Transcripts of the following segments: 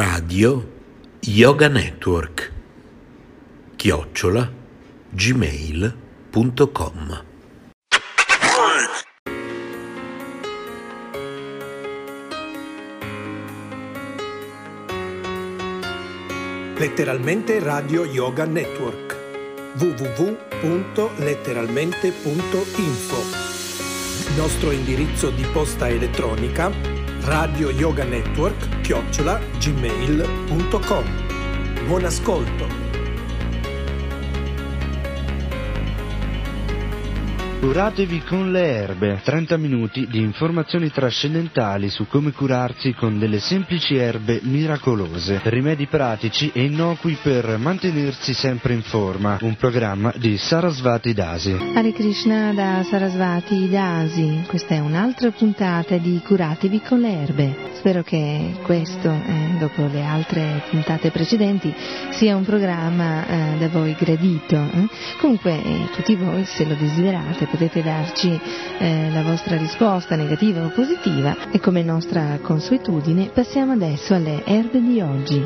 Radio Yoga Network. Chiocciola gmail.com Letteralmente Radio Yoga Network. www.letteralmente.info Nostro indirizzo di posta elettronica radio yoga network chiocciola gmail.com Buon ascolto! Curatevi con le erbe, 30 minuti di informazioni trascendentali su come curarsi con delle semplici erbe miracolose, rimedi pratici e innocui per mantenersi sempre in forma. Un programma di Sarasvati Dasi. Hare Krishna da Sarasvati Dasi, questa è un'altra puntata di Curatevi con le erbe. Spero che questo, eh, dopo le altre puntate precedenti, sia un programma eh, da voi gradito. Eh? Comunque eh, tutti voi, se lo desiderate, potete darci eh, la vostra risposta negativa o positiva e come nostra consuetudine passiamo adesso alle erbe di oggi.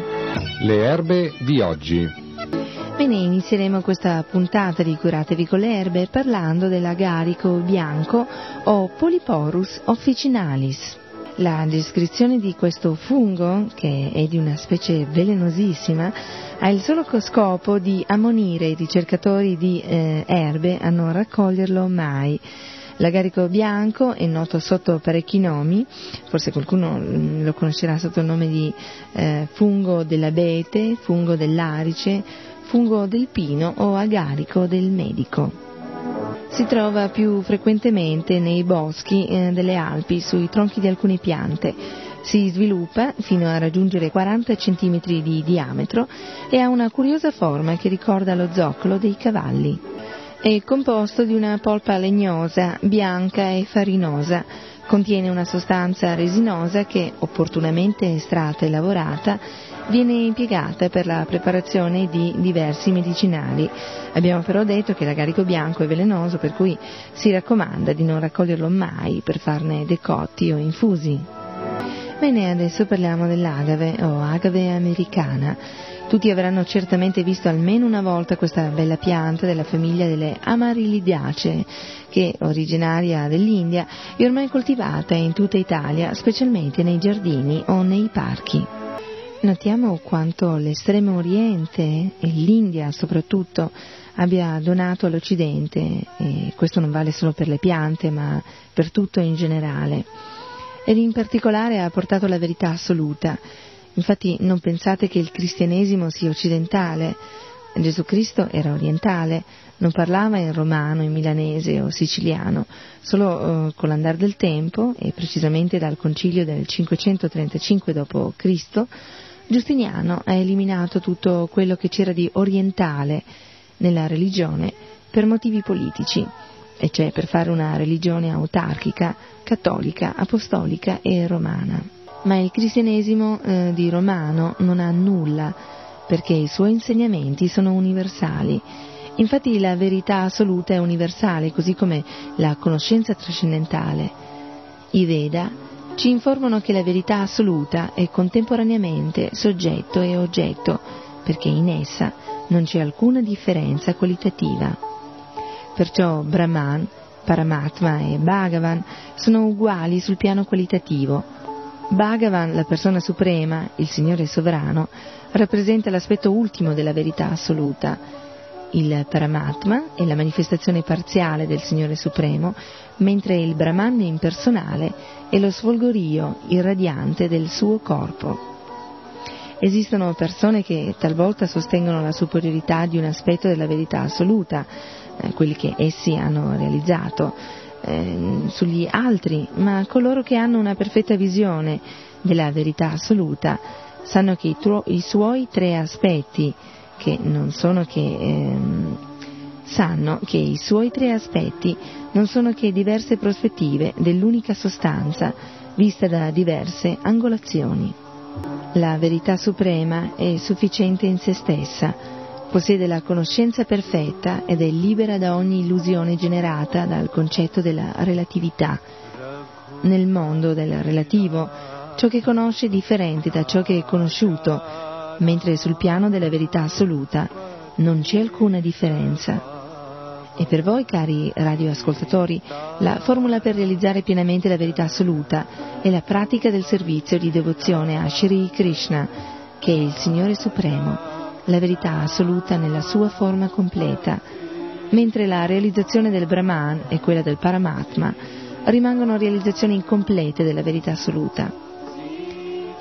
Le erbe di oggi. Bene, inizieremo questa puntata di Curatevi con le erbe parlando dell'agarico bianco o Polyporus officinalis. La descrizione di questo fungo, che è di una specie velenosissima, ha il solo scopo di ammonire i ricercatori di eh, erbe a non raccoglierlo mai. L'agarico bianco è noto sotto parecchi nomi, forse qualcuno mm, lo conoscerà sotto il nome di eh, fungo dell'abete, fungo dell'arice, fungo del pino o agarico del medico. Si trova più frequentemente nei boschi eh, delle Alpi, sui tronchi di alcune piante. Si sviluppa fino a raggiungere 40 cm di diametro e ha una curiosa forma che ricorda lo zoccolo dei cavalli. È composto di una polpa legnosa, bianca e farinosa. Contiene una sostanza resinosa che, opportunamente estratta e lavorata, viene impiegata per la preparazione di diversi medicinali. Abbiamo però detto che l'agarico bianco è velenoso, per cui si raccomanda di non raccoglierlo mai per farne decotti o infusi. Bene, adesso parliamo dell'agave o agave americana. Tutti avranno certamente visto almeno una volta questa bella pianta della famiglia delle Amarilidiacee, che è originaria dell'India e ormai coltivata in tutta Italia, specialmente nei giardini o nei parchi. Notiamo quanto l'estremo oriente e l'India soprattutto abbia donato all'Occidente, e questo non vale solo per le piante ma per tutto in generale, ed in particolare ha portato la verità assoluta. Infatti non pensate che il cristianesimo sia occidentale, Gesù Cristo era orientale, non parlava in romano, in milanese o siciliano, solo eh, con l'andare del tempo, e precisamente dal concilio del 535 d.C., Giustiniano ha eliminato tutto quello che c'era di orientale nella religione per motivi politici, e cioè per fare una religione autarchica, cattolica, apostolica e romana. Ma il cristianesimo eh, di Romano non ha nulla, perché i suoi insegnamenti sono universali. Infatti la verità assoluta è universale, così come la conoscenza trascendentale. I Veda ci informano che la verità assoluta è contemporaneamente soggetto e oggetto, perché in essa non c'è alcuna differenza qualitativa. Perciò Brahman, Paramatma e Bhagavan sono uguali sul piano qualitativo. Bhagavan, la persona suprema, il Signore sovrano, rappresenta l'aspetto ultimo della verità assoluta. Il Paramatma è la manifestazione parziale del Signore Supremo, mentre il Brahman impersonale è lo sfolgorio irradiante del suo corpo. Esistono persone che talvolta sostengono la superiorità di un aspetto della verità assoluta, eh, quelli che essi hanno realizzato, eh, sugli altri, ma coloro che hanno una perfetta visione della verità assoluta sanno che i, tuo, i suoi tre aspetti, che non sono che ehm, sanno che i suoi tre aspetti non sono che diverse prospettive dell'unica sostanza vista da diverse angolazioni. La verità suprema è sufficiente in se stessa, possiede la conoscenza perfetta ed è libera da ogni illusione generata dal concetto della relatività. Nel mondo del relativo, ciò che conosce è differente da ciò che è conosciuto, mentre sul piano della verità assoluta non c'è alcuna differenza. E per voi, cari radioascoltatori, la formula per realizzare pienamente la verità assoluta è la pratica del servizio di devozione a Shri Krishna, che è il Signore Supremo, la verità assoluta nella sua forma completa, mentre la realizzazione del Brahman e quella del Paramatma rimangono realizzazioni incomplete della verità assoluta.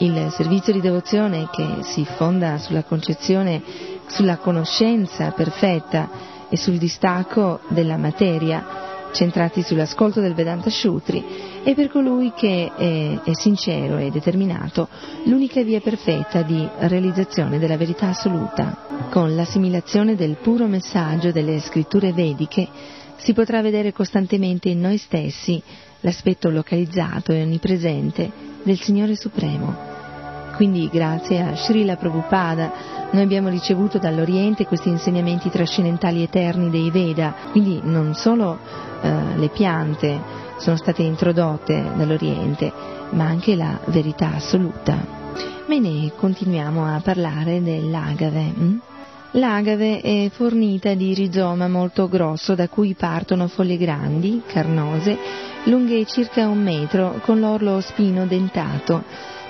Il servizio di devozione che si fonda sulla concezione, sulla conoscenza perfetta e sul distacco della materia, centrati sull'ascolto del Vedanta Shutri, è per colui che è, è sincero e determinato l'unica via perfetta di realizzazione della verità assoluta. Con l'assimilazione del puro messaggio delle scritture vediche si potrà vedere costantemente in noi stessi l'aspetto localizzato e onnipresente del Signore Supremo. Quindi grazie a Srila Prabhupada noi abbiamo ricevuto dall'Oriente questi insegnamenti trascendentali eterni dei Veda, quindi non solo eh, le piante sono state introdotte dall'Oriente, ma anche la verità assoluta. Bene, continuiamo a parlare dell'agave. Hm? L'agave è fornita di rizoma molto grosso da cui partono foglie grandi, carnose, lunghe circa un metro, con l'orlo spino dentato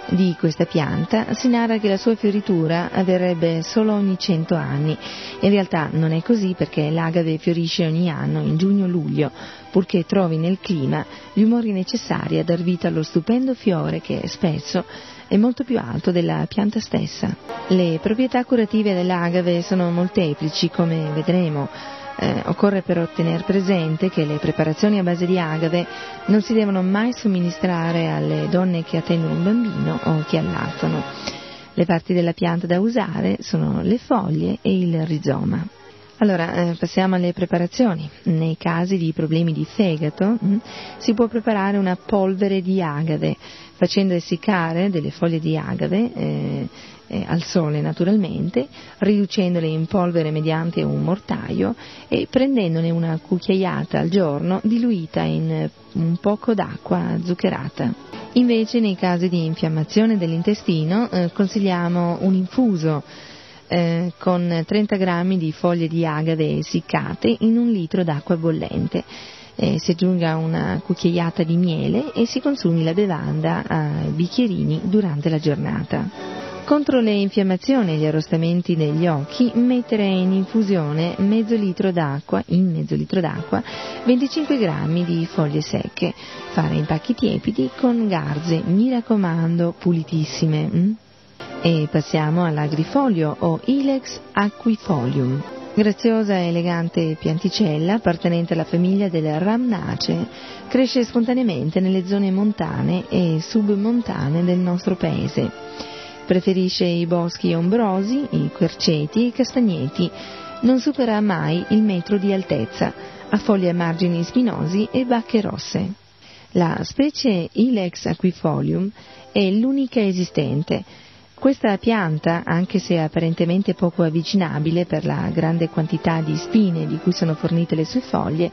di questa pianta si narra che la sua fioritura avverrebbe solo ogni 100 anni. In realtà non è così perché l'agave fiorisce ogni anno in giugno-luglio, purché trovi nel clima gli umori necessari a dar vita allo stupendo fiore che spesso è molto più alto della pianta stessa. Le proprietà curative dell'agave sono molteplici, come vedremo eh, occorre però tenere presente che le preparazioni a base di agave non si devono mai somministrare alle donne che attendono un bambino o che allattano. Le parti della pianta da usare sono le foglie e il rizoma. Allora, eh, passiamo alle preparazioni. Nei casi di problemi di fegato mh, mm, si può preparare una polvere di agave, facendo essiccare delle foglie di agave eh, eh, al sole naturalmente, riducendole in polvere mediante un mortaio e prendendone una cucchiaiata al giorno diluita in un poco d'acqua zuccherata. Invece nei casi di infiammazione dell'intestino eh, consigliamo un infuso eh, con 30 grammi di foglie di agave essiccate in un litro d'acqua bollente. Eh, si aggiunga una cucchiaiata di miele e si consumi la bevanda a bicchierini durante la giornata. Contro le infiammazioni e gli arrostamenti degli occhi, mettere in infusione mezzo litro d'acqua, in mezzo litro d'acqua, 25 grammi di foglie secche. Fare in pacchi tiepidi con garze, mi raccomando, pulitissime. Mm? E passiamo all'agrifolio o Ilex aquifolium. Graziosa e elegante pianticella appartenente alla famiglia delle Ramnacee, cresce spontaneamente nelle zone montane e submontane del nostro paese. Preferisce i boschi ombrosi, i querceti i castagneti. Non supera mai il metro di altezza. Ha foglie a margini spinosi e bacche rosse. La specie Ilex aquifolium è l'unica esistente. Questa pianta, anche se apparentemente poco avvicinabile per la grande quantità di spine di cui sono fornite le sue foglie,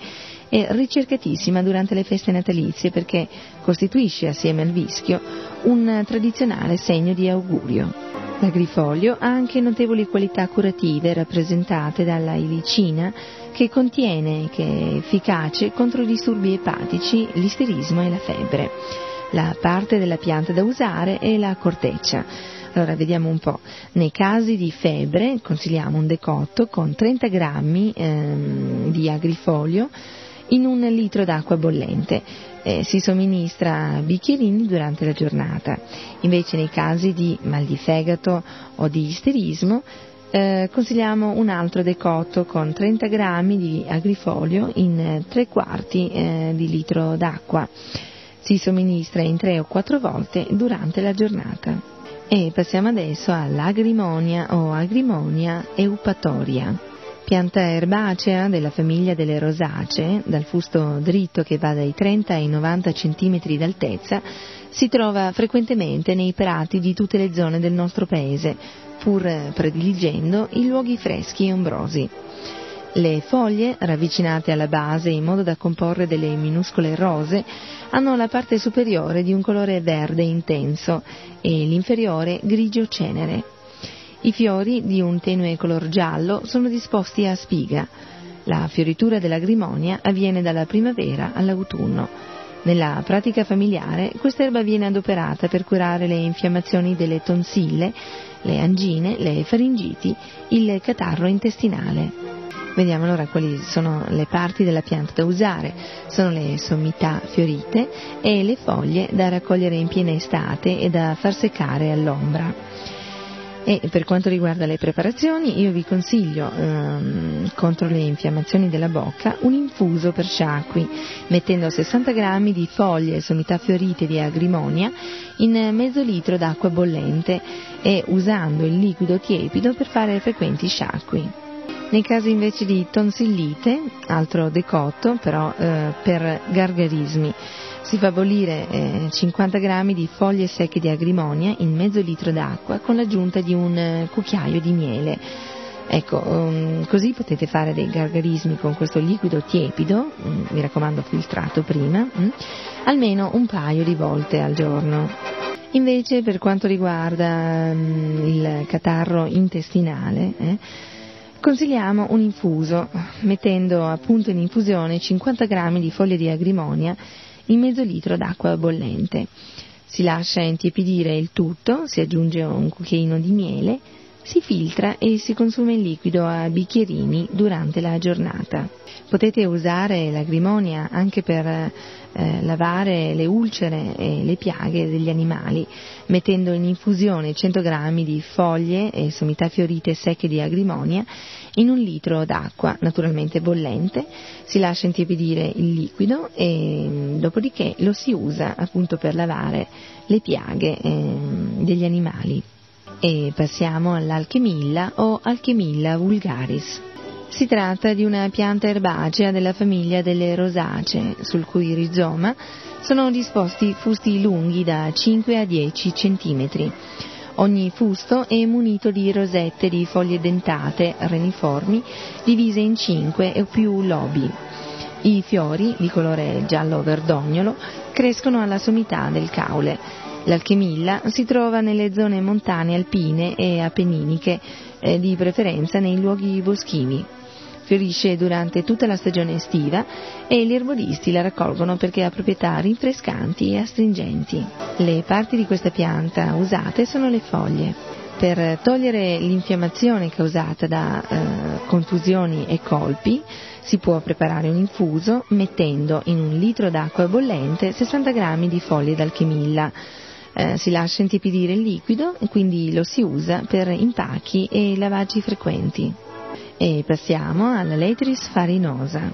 è ricercatissima durante le feste natalizie perché costituisce, assieme al vischio, un tradizionale segno di augurio. L'agrifoglio ha anche notevoli qualità curative rappresentate dalla ilicina che contiene e che è efficace contro i disturbi epatici, l'isterismo e la febbre. La parte della pianta da usare è la corteccia. Allora vediamo un po'. Nei casi di febbre consigliamo un decotto con 30 grammi ehm, di agrifoglio in un litro d'acqua bollente. Eh, si somministra bicchierini durante la giornata. Invece nei casi di mal di fegato o di isterismo eh, consigliamo un altro decotto con 30 grammi di agrifolio in 3 quarti eh, di litro d'acqua. Si somministra in 3 o 4 volte durante la giornata. E passiamo adesso all'agrimonia o agrimonia eupatoria pianta erbacea della famiglia delle rosacee, dal fusto dritto che va dai 30 ai 90 cm d'altezza, si trova frequentemente nei prati di tutte le zone del nostro paese, pur prediligendo i luoghi freschi e ombrosi. Le foglie, ravvicinate alla base in modo da comporre delle minuscole rose, hanno la parte superiore di un colore verde intenso e l'inferiore grigio cenere. I fiori, di un tenue color giallo, sono disposti a spiga. La fioritura dell'agrimonia avviene dalla primavera all'autunno. Nella pratica familiare quest'erba viene adoperata per curare le infiammazioni delle tonsille, le angine, le faringiti, il catarro intestinale. Vediamo allora quali sono le parti della pianta da usare. Sono le sommità fiorite e le foglie da raccogliere in piena estate e da far seccare all'ombra. E per quanto riguarda le preparazioni, io vi consiglio ehm, contro le infiammazioni della bocca un infuso per sciacqui, mettendo 60 g di foglie e sommità fiorite di agrimonia in mezzo litro d'acqua bollente e usando il liquido tiepido per fare frequenti sciacqui. Nei casi invece di tonsillite, altro decotto però eh, per gargarismi, si fa bollire eh, 50 g di foglie secche di agrimonia in mezzo litro d'acqua con l'aggiunta di un eh, cucchiaio di miele. Ecco, um, così potete fare dei gargarismi con questo liquido tiepido, um, mi raccomando filtrato prima, um, almeno un paio di volte al giorno. Invece per quanto riguarda mm, il catarro intestinale, eh, consigliamo un infuso, mettendo appunto in infusione 50 g di foglie di agrimonia in mezzo litro d'acqua bollente. Si lascia intiepidire il tutto, si aggiunge un cucchiaino di miele, si filtra e si consuma il liquido a bicchierini durante la giornata. Potete usare l'agrimonia anche per eh, lavare le ulcere e le piaghe degli animali, mettendo in infusione 100 g di foglie e sommità fiorite secche di agrimonia in un litro d'acqua, naturalmente bollente, si lascia intiepidire il liquido e mm, dopodiché lo si usa appunto per lavare le piaghe eh, degli animali. E passiamo all'alchemilla o alchemilla vulgaris. Si tratta di una pianta erbacea della famiglia delle rosacee, sul cui rizoma sono disposti fusti lunghi da 5 a 10 cm. Ogni fusto è munito di rosette di foglie dentate, reniformi, divise in cinque o più lobi. I fiori, di colore giallo-verdognolo, crescono alla sommità del caule. L'alchemilla si trova nelle zone montane alpine e appenniniche, eh, di preferenza nei luoghi boschivi. Fiorisce durante tutta la stagione estiva e gli erboristi la raccolgono perché ha proprietà rinfrescanti e astringenti. Le parti di questa pianta usate sono le foglie. Per togliere l'infiammazione causata da eh, contusioni e colpi si può preparare un infuso mettendo in un litro d'acqua bollente 60 g di foglie d'alchemilla. Eh, si lascia intiepidire il liquido quindi lo si usa per impacchi e lavaggi frequenti. E passiamo alla Letris farinosa.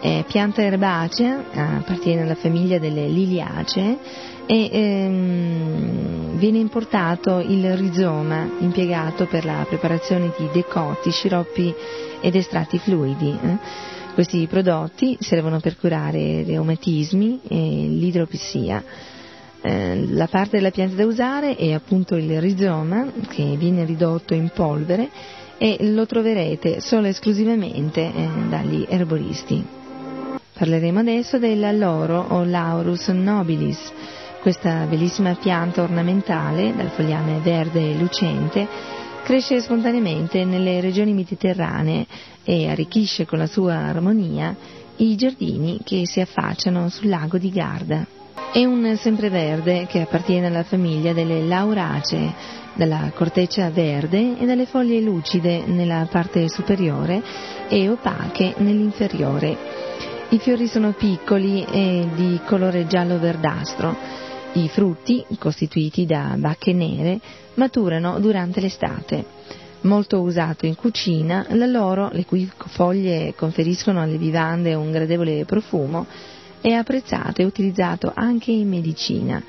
È pianta erbacea, appartiene alla famiglia delle liliacee e ehm, viene importato il rizoma impiegato per la preparazione di decotti, sciroppi ed estratti fluidi. Eh. Questi prodotti servono per curare reumatismi e l'idropissia. Eh, la parte della pianta da usare è appunto il rizoma che viene ridotto in polvere e lo troverete solo e esclusivamente eh, dagli erboristi. Parleremo adesso della loro o Laurus nobilis, questa bellissima pianta ornamentale dal fogliame verde lucente cresce spontaneamente nelle regioni mediterranee e arricchisce con la sua armonia i giardini che si affacciano sul lago di Garda. È un sempreverde che appartiene alla famiglia delle lauracee, dalla corteccia verde e dalle foglie lucide nella parte superiore e opache nell'inferiore. I fiori sono piccoli e di colore giallo-verdastro. I frutti, costituiti da bacche nere, maturano durante l'estate. Molto usato in cucina, l'alloro, le cui foglie conferiscono alle vivande un gradevole profumo, è apprezzato e utilizzato anche in medicina.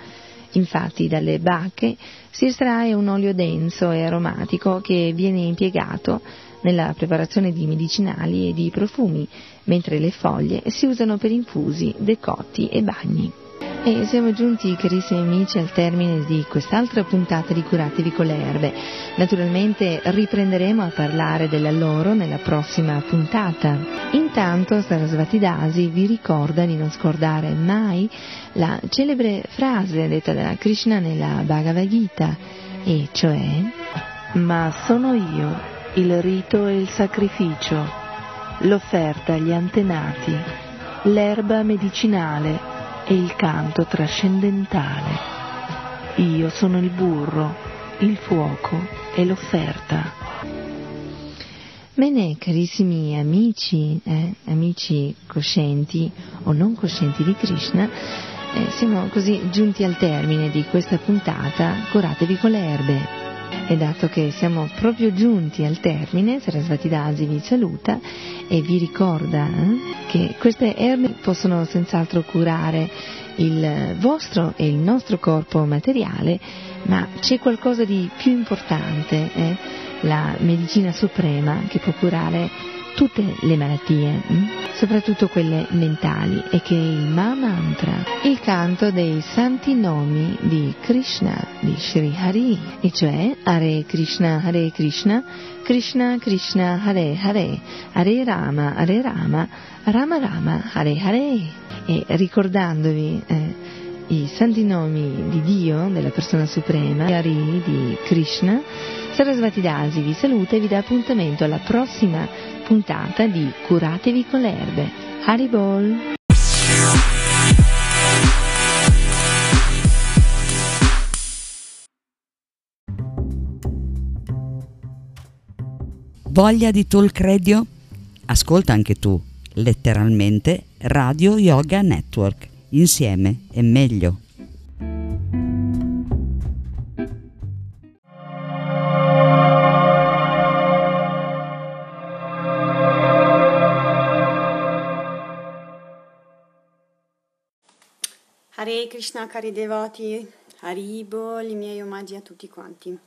Infatti dalle bacche si estrae un olio denso e aromatico che viene impiegato nella preparazione di medicinali e di profumi, mentre le foglie si usano per infusi, decotti e bagni. E siamo giunti, carissimi amici, al termine di quest'altra puntata di Curatevi con le erbe. Naturalmente riprenderemo a parlare della loro nella prossima puntata. Intanto Sarasvati Dasi vi ricorda di non scordare mai la celebre frase detta da Krishna nella Bhagavad Gita, e cioè Ma sono io il rito e il sacrificio, l'offerta agli antenati, l'erba medicinale, e il canto trascendentale. Io sono il burro, il fuoco e l'offerta. Bene, carissimi amici, eh, amici coscienti o non coscienti di Krishna, eh, siamo così giunti al termine di questa puntata Curatevi con le erbe. E dato che siamo proprio giunti al termine, Sarasvati Dasi vi saluta e vi ricorda eh, che queste erbe possono senz'altro curare il vostro e il nostro corpo materiale, ma c'è qualcosa di più importante, eh, la medicina suprema che può curare tutte le malattie, hm? soprattutto quelle mentali, e che è il Mahamantra, il canto dei santi nomi di Krishna, di Sri Hari, e cioè Hare Krishna, Hare Krishna, Krishna Krishna, Hare Hare, Hare Rama, Hare Rama, Rama Rama, Hare Hare. E ricordandovi eh, i santi nomi di Dio, della persona suprema, Hari, di Krishna, Sarasvati Dasi vi saluta e vi dà appuntamento alla prossima puntata di Curatevi con le erbe. Haribol! Voglia di Talk Radio? Ascolta anche tu, letteralmente Radio Yoga Network. Insieme è meglio. Hare Krishna cari devoti, Haribo, i miei omaggi a tutti quanti.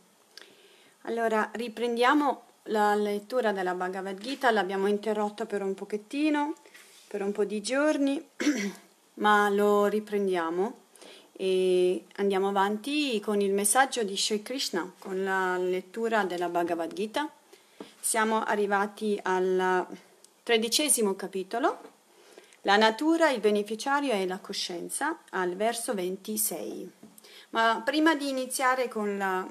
Allora, riprendiamo la lettura della Bhagavad Gita, l'abbiamo interrotta per un pochettino, per un po' di giorni, ma lo riprendiamo e andiamo avanti con il messaggio di Sri Krishna, con la lettura della Bhagavad Gita. Siamo arrivati al tredicesimo capitolo La natura, il beneficiario e la coscienza al verso 26. Ma prima di iniziare con la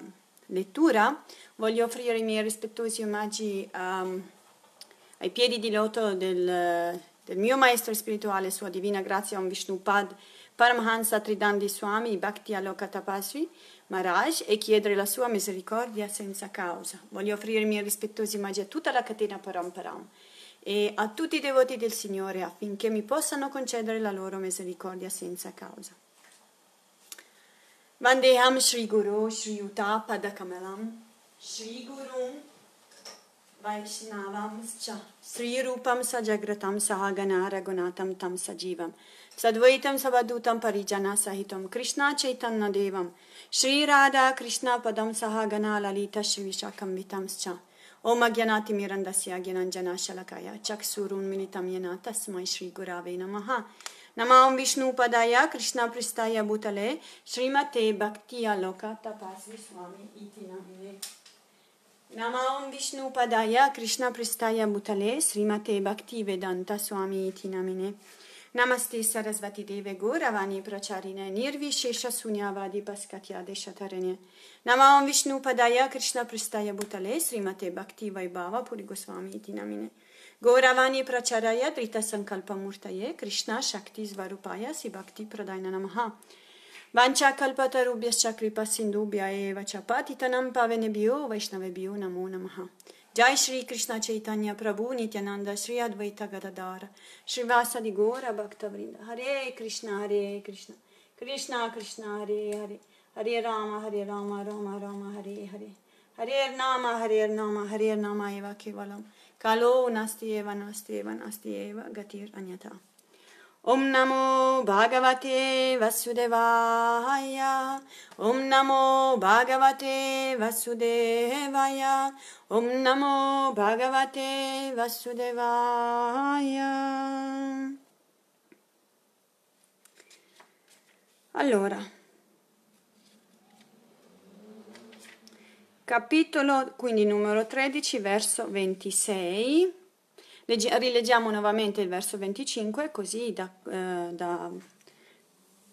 lettura voglio offrire i miei rispettosi omaggi um, ai piedi di loto del, del, mio maestro spirituale, Sua Divina Grazia Om Vishnupad Paramahansa Tridandi Swami Bhakti Aloka Tapasvi Maharaj e chiedere la sua misericordia senza causa. Voglio offrire i miei rispettosi omaggi a tutta la catena Paramparam e a tutti i devoti del Signore affinché mi possano concedere la loro misericordia senza causa. Vandeham Sri Guru Sri Yuta Padakamalam. Sri Guru. Vaishnavam Sri Rupam Sajagratam Sahagana Ragunatam Tam Sajivam Sadvaitam Savadutam Parijana Sahitam Krishna Chaitanya Devam. Sri Radha Krishna Padam Sahagana Lalita Shri Vishakam Vitamscha ओम अज्ञानाति मिरन्दस्य ज्ञानञ्जनाशलकाय चक्षुरुन्मिलितं येन तस्मै श्रीगुरावे नमः नमो विष्णुपदाय कृष्णपृष्ठाय भूतले श्रीमते भक्तियालोक तपस्वी स्वामी इति नमिने नमो विष्णुपदाय कृष्णपृष्ठाय भूतले श्रीमते भक्तिवेदान्त स्वामी इति नमिने Namaste Sarasvati Deve Gauravani Pracharine Nirvishesha Sunyavadi Paskatya Deshatarene Namam Vishnu Padaya Krishna Pristaya Bhutale Srimate Bhakti Vaibhava Puri Goswami Iti Namine Gauravani Pracharaya Drita Sankalpa Murtaye Krishna Shakti Svarupaya Si Bhakti Pradayana Namaha. Vancha Kalpatarubhyascha Kripa Sindubhya Eva Chapatitanam Pavenebhyo Vaishnavebhyo Namo Namaha Shri Krishna Chaitanya Prabhu Nityananda Shri Advaita Gadadara Srivasa di Gora Bhakta Vrinda Hare Krishna Hare Krishna Krishna Krishna Hare Hare Hare Rama Hare Rama Rama Rama Hare Hare Hare Nama Hare Nama Hare Nama Eva Kevalam Kalo Nasti Eva Nasti Eva Nasti Eva Gatir Anyata Om Namo Bhagavate Vasudevaya. Om Namo Bhagavate Vasudevaya. Om Namo Bhagavate Vasudevaya. Allora Capitolo quindi numero 13 verso 26 Legge, rileggiamo nuovamente il verso 25 così da, eh, da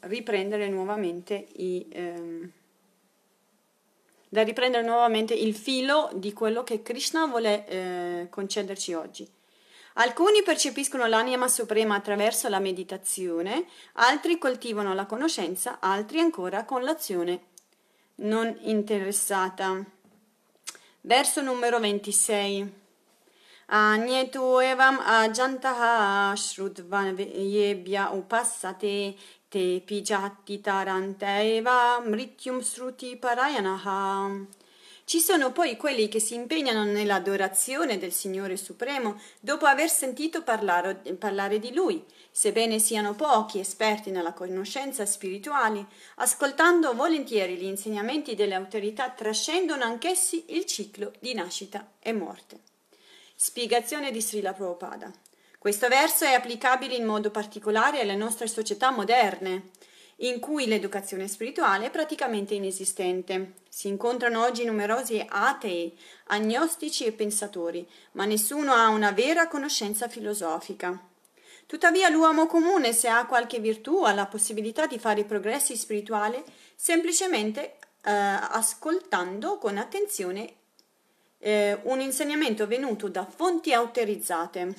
riprendere nuovamente i, ehm, da riprendere nuovamente il filo di quello che Krishna vuole eh, concederci oggi. Alcuni percepiscono l'anima suprema attraverso la meditazione, altri coltivano la conoscenza, altri ancora con l'azione non interessata. Verso numero 26. अन्यतो एवम् अजन्तः श्रुत्वयेभ्य उपासते तेऽपि जाति तारन्त एव मृत्युं श्रुतिपरायणः Ci sono poi quelli che si impegnano nell'adorazione del Signore Supremo dopo aver sentito parlare, parlare, di Lui, sebbene siano pochi esperti nella conoscenza spirituale, ascoltando volentieri gli insegnamenti delle autorità, trascendono anch'essi il ciclo di nascita e morte. Spiegazione di Srila Prabhupada. Questo verso è applicabile in modo particolare alle nostre società moderne, in cui l'educazione spirituale è praticamente inesistente. Si incontrano oggi numerosi atei, agnostici e pensatori, ma nessuno ha una vera conoscenza filosofica. Tuttavia l'uomo comune, se ha qualche virtù, ha la possibilità di fare progressi spirituali semplicemente eh, ascoltando con attenzione eh, un insegnamento venuto da fonti autorizzate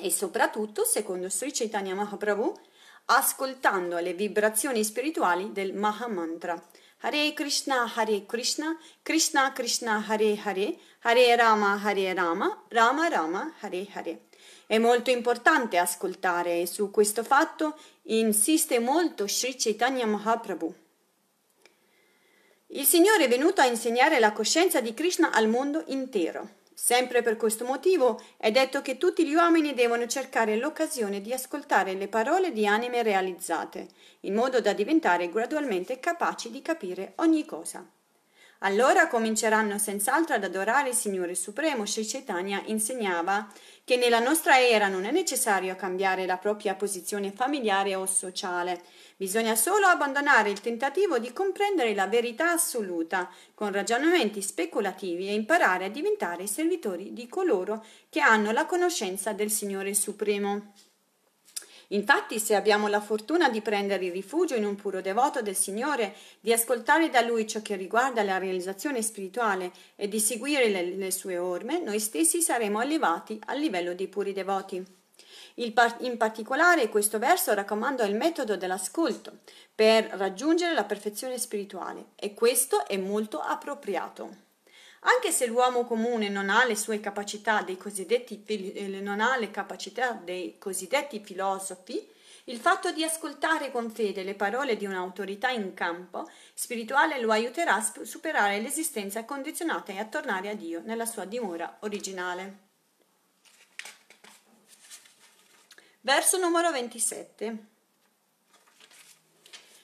e soprattutto, secondo Sri Chaitanya Mahaprabhu, ascoltando le vibrazioni spirituali del Mahamantra. Hare Krishna, Hare Krishna, Krishna Krishna, Hare Hare, Hare Rama, Hare Rama, Rama Rama, Hare Hare. È molto importante ascoltare e su questo fatto insiste molto Sri Chaitanya Mahaprabhu. Il Signore è venuto a insegnare la coscienza di Krishna al mondo intero. Sempre per questo motivo è detto che tutti gli uomini devono cercare l'occasione di ascoltare le parole di anime realizzate, in modo da diventare gradualmente capaci di capire ogni cosa. Allora cominceranno senz'altro ad adorare il Signore Supremo. Sri Chaitanya insegnava che nella nostra era non è necessario cambiare la propria posizione familiare o sociale, Bisogna solo abbandonare il tentativo di comprendere la verità assoluta con ragionamenti speculativi e imparare a diventare servitori di coloro che hanno la conoscenza del Signore Supremo. Infatti, se abbiamo la fortuna di prendere rifugio in un puro devoto del Signore, di ascoltare da Lui ciò che riguarda la realizzazione spirituale e di seguire le, le sue orme, noi stessi saremo elevati al livello dei puri devoti. In particolare questo verso raccomanda il metodo dell'ascolto per raggiungere la perfezione spirituale e questo è molto appropriato. Anche se l'uomo comune non ha le sue capacità dei cosiddetti, eh, capacità dei cosiddetti filosofi, il fatto di ascoltare con fede le parole di un'autorità in campo spirituale lo aiuterà a superare l'esistenza condizionata e a tornare a Dio nella sua dimora originale. Verso numero 27.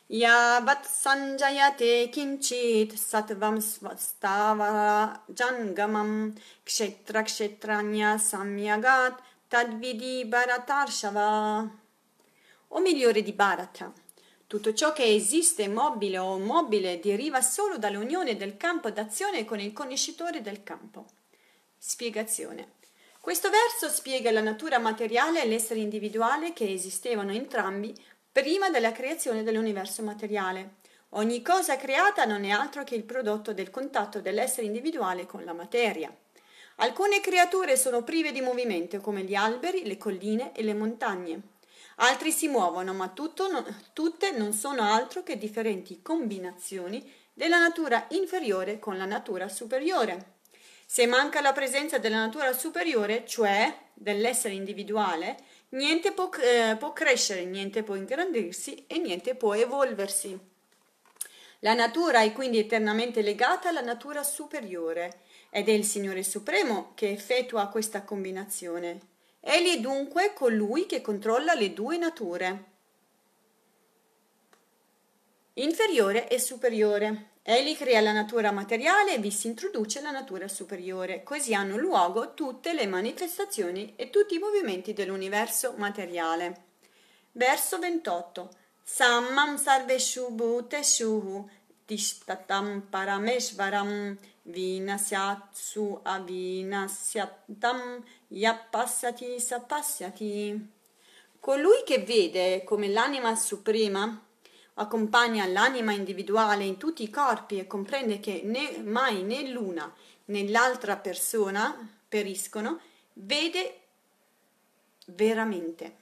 Yavat sanjayate kinchit satvam svastava jangamam kshetra kshetranya samyagat tadvidi bharatashava. O migliore di Bharata, tutto ciò che esiste mobile o mobile deriva solo dall'unione del campo d'azione con il conoscitore del campo. Spiegazione. Questo verso spiega la natura materiale e l'essere individuale che esistevano entrambi prima della creazione dell'universo materiale. Ogni cosa creata non è altro che il prodotto del contatto dell'essere individuale con la materia. Alcune creature sono prive di movimento, come gli alberi, le colline e le montagne. Altri si muovono, ma no, tutte non sono altro che differenti combinazioni della natura inferiore con la natura superiore. Se manca la presenza della natura superiore, cioè dell'essere individuale, Niente può, eh, può crescere, niente può ingrandirsi e niente può evolversi. La natura è quindi eternamente legata alla natura superiore ed è il Signore Supremo che effettua questa combinazione. Egli è dunque colui che controlla le due nature, inferiore e superiore. Egli crea la natura materiale e vi si introduce la natura superiore, così hanno luogo tutte le manifestazioni e tutti i movimenti dell'universo materiale. Verso 28. Sammam sarveshu bhuteshu tishtatam parameshvaram vinasyatsu avinasyatam yappasyati sapasyati. Colui che vede come l'anima suprema accompagna l'anima individuale in tutti i corpi e comprende che né mai né l'una né l'altra persona periscono, vede veramente.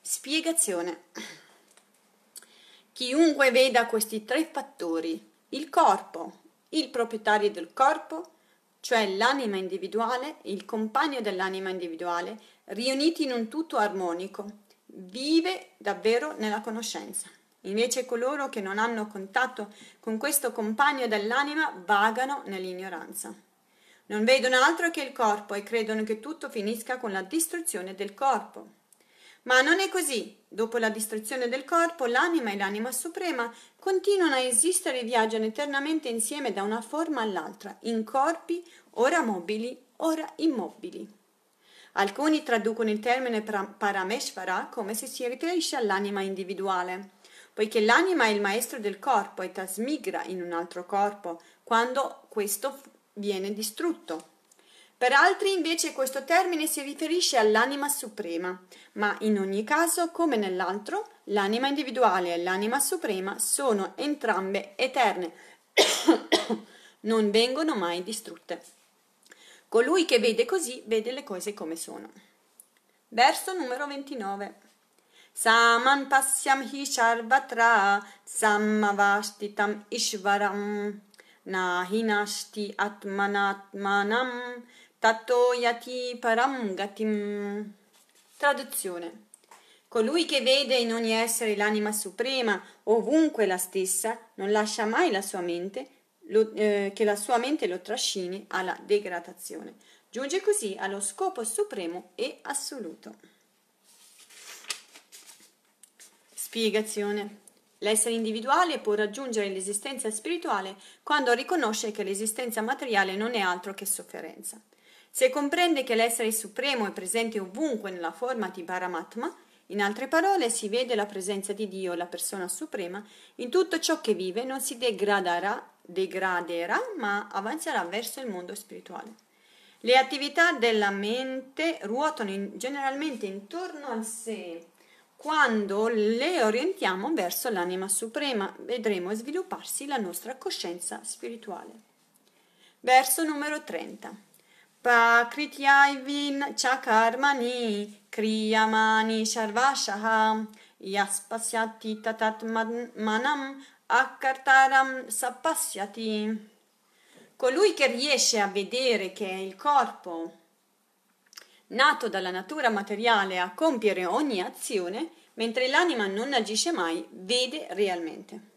Spiegazione. Chiunque veda questi tre fattori, il corpo, il proprietario del corpo, cioè l'anima individuale e il compagno dell'anima individuale, riuniti in un tutto armonico, vive davvero nella conoscenza. Invece coloro che non hanno contatto con questo compagno dell'anima vagano nell'ignoranza. Non vedono altro che il corpo e credono che tutto finisca con la distruzione del corpo. Ma non è così. Dopo la distruzione del corpo, l'anima e l'anima suprema continuano a esistere e viaggiano eternamente insieme da una forma all'altra, in corpi ora mobili, ora immobili. Alcuni traducono il termine parameshvara come se si riferisce all'anima individuale poiché l'anima è il maestro del corpo e trasmigra in un altro corpo quando questo viene distrutto. Per altri invece questo termine si riferisce all'anima suprema, ma in ogni caso, come nell'altro, l'anima individuale e l'anima suprema sono entrambe eterne, non vengono mai distrutte. Colui che vede così vede le cose come sono. Verso numero 29. Saman pasyam hi sharvatra sammavastitam ishvaram nahi nashti atmanatmanam tato yati param gatim. Traduzione. Colui che vede in ogni essere l'anima suprema, ovunque la stessa, non lascia mai la sua mente, lo, eh, che la sua mente lo trascini alla degradazione. Giunge così allo scopo supremo e assoluto. Spiegazione. L'essere individuale può raggiungere l'esistenza spirituale quando riconosce che l'esistenza materiale non è altro che sofferenza. Se comprende che l'essere supremo è presente ovunque nella forma di Paramatma, in altre parole si vede la presenza di Dio, la persona suprema, in tutto ciò che vive non si degraderà, degraderà ma avanzerà verso il mondo spirituale. Le attività della mente ruotano in, generalmente intorno al sé quando le orientiamo verso l'anima suprema, vedremo svilupparsi la nostra coscienza spirituale. Verso numero 30. Prakrityayvin chakarmani kriyamani sharvashaha yaspasyati tatat manam akkartaram sapasyati. Colui che riesce a vedere che il corpo nato dalla natura materiale a compiere ogni azione, mentre l'anima non agisce mai, vede realmente.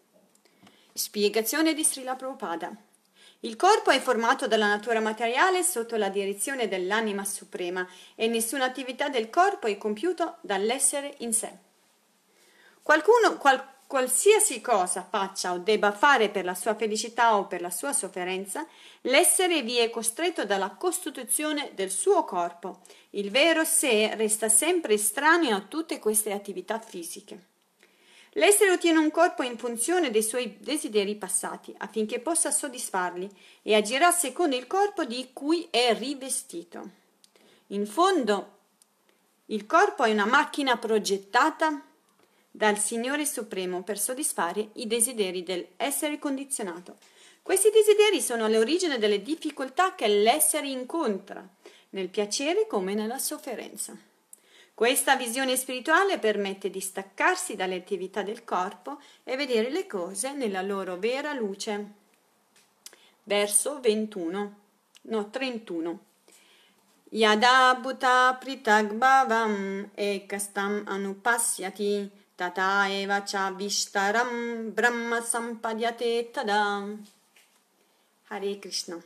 Spiegazione di Srila Prabhupada. Il corpo è formato dalla natura materiale sotto la direzione dell'anima suprema e nessuna attività del corpo è compiuta dall'essere in sé. Qualcuno, qual, qualsiasi cosa faccia o debba fare per la sua felicità o per la sua sofferenza, l'essere vi è costretto dalla costituzione del suo corpo. Il vero sé resta sempre estraneo a tutte queste attività fisiche. L'essere ottiene un corpo in funzione dei suoi desideri passati, affinché possa soddisfarli, e agirà secondo il corpo di cui è rivestito. In fondo, il corpo è una macchina progettata dal Signore Supremo per soddisfare i desideri dell'essere condizionato. Questi desideri sono all'origine delle difficoltà che l'essere incontra, nel piacere come nella sofferenza. Questa visione spirituale permette di staccarsi dalle attività del corpo e vedere le cose nella loro vera luce. Verso 21, no 31. Yada buta pritagbavam ekastam anupasyati Tata eva cha vishtaram brahma sampadhyate tada. Hare Krishna.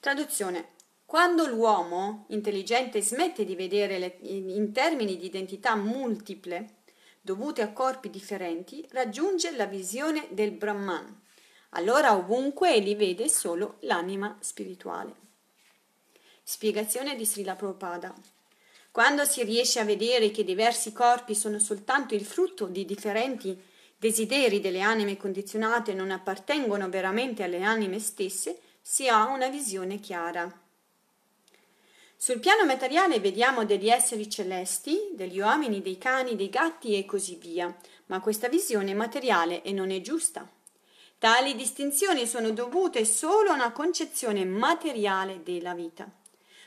Traduzione. Quando l'uomo intelligente smette di vedere le, in termini di identità multiple dovute a corpi differenti, raggiunge la visione del Brahman. Allora ovunque egli vede solo l'anima spirituale. Spiegazione di Srila Prabhupada. Quando si riesce a vedere che diversi corpi sono soltanto il frutto di differenti desideri delle anime condizionate e non appartengono veramente alle anime stesse, si ha una visione chiara. Sul piano materiale vediamo degli esseri celesti, degli uomini, dei cani, dei gatti e così via, ma questa visione è materiale e non è giusta. Tali distinzioni sono dovute solo a una concezione materiale della vita.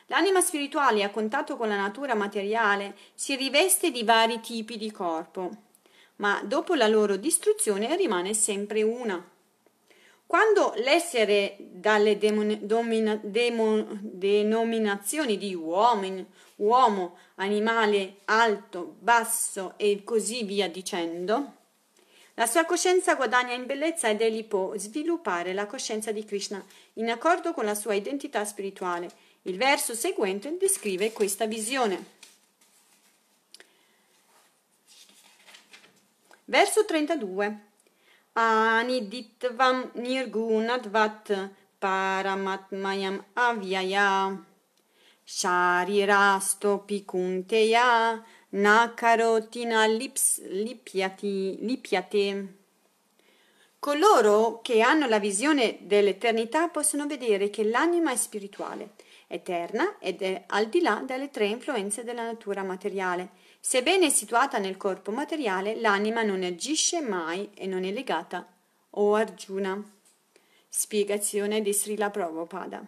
L'anima spirituale, a contatto con la natura materiale, si riveste di vari tipi di corpo, ma dopo la loro distruzione rimane sempre una. Quando l'essere dalle domina, demon, denominazioni di uomo, uomo, animale, alto, basso e così via dicendo, la sua coscienza guadagna in bellezza ed egli può sviluppare la coscienza di Krishna in accordo con la sua identità spirituale il verso seguente descrive questa visione. Verso 32. Aniditvam nirgunadvat paramatmayam avyaya sharirasto pikunteya nakarotina lips, lipiati, lipiate. Coloro che hanno la visione dell'eternità possono vedere che l'anima è spirituale eterna ed è al di là delle tre influenze della natura materiale. Sebbene situata nel corpo materiale, l'anima non agisce mai e non è legata o Arjuna. Spiegazione di Srila Prabhupada.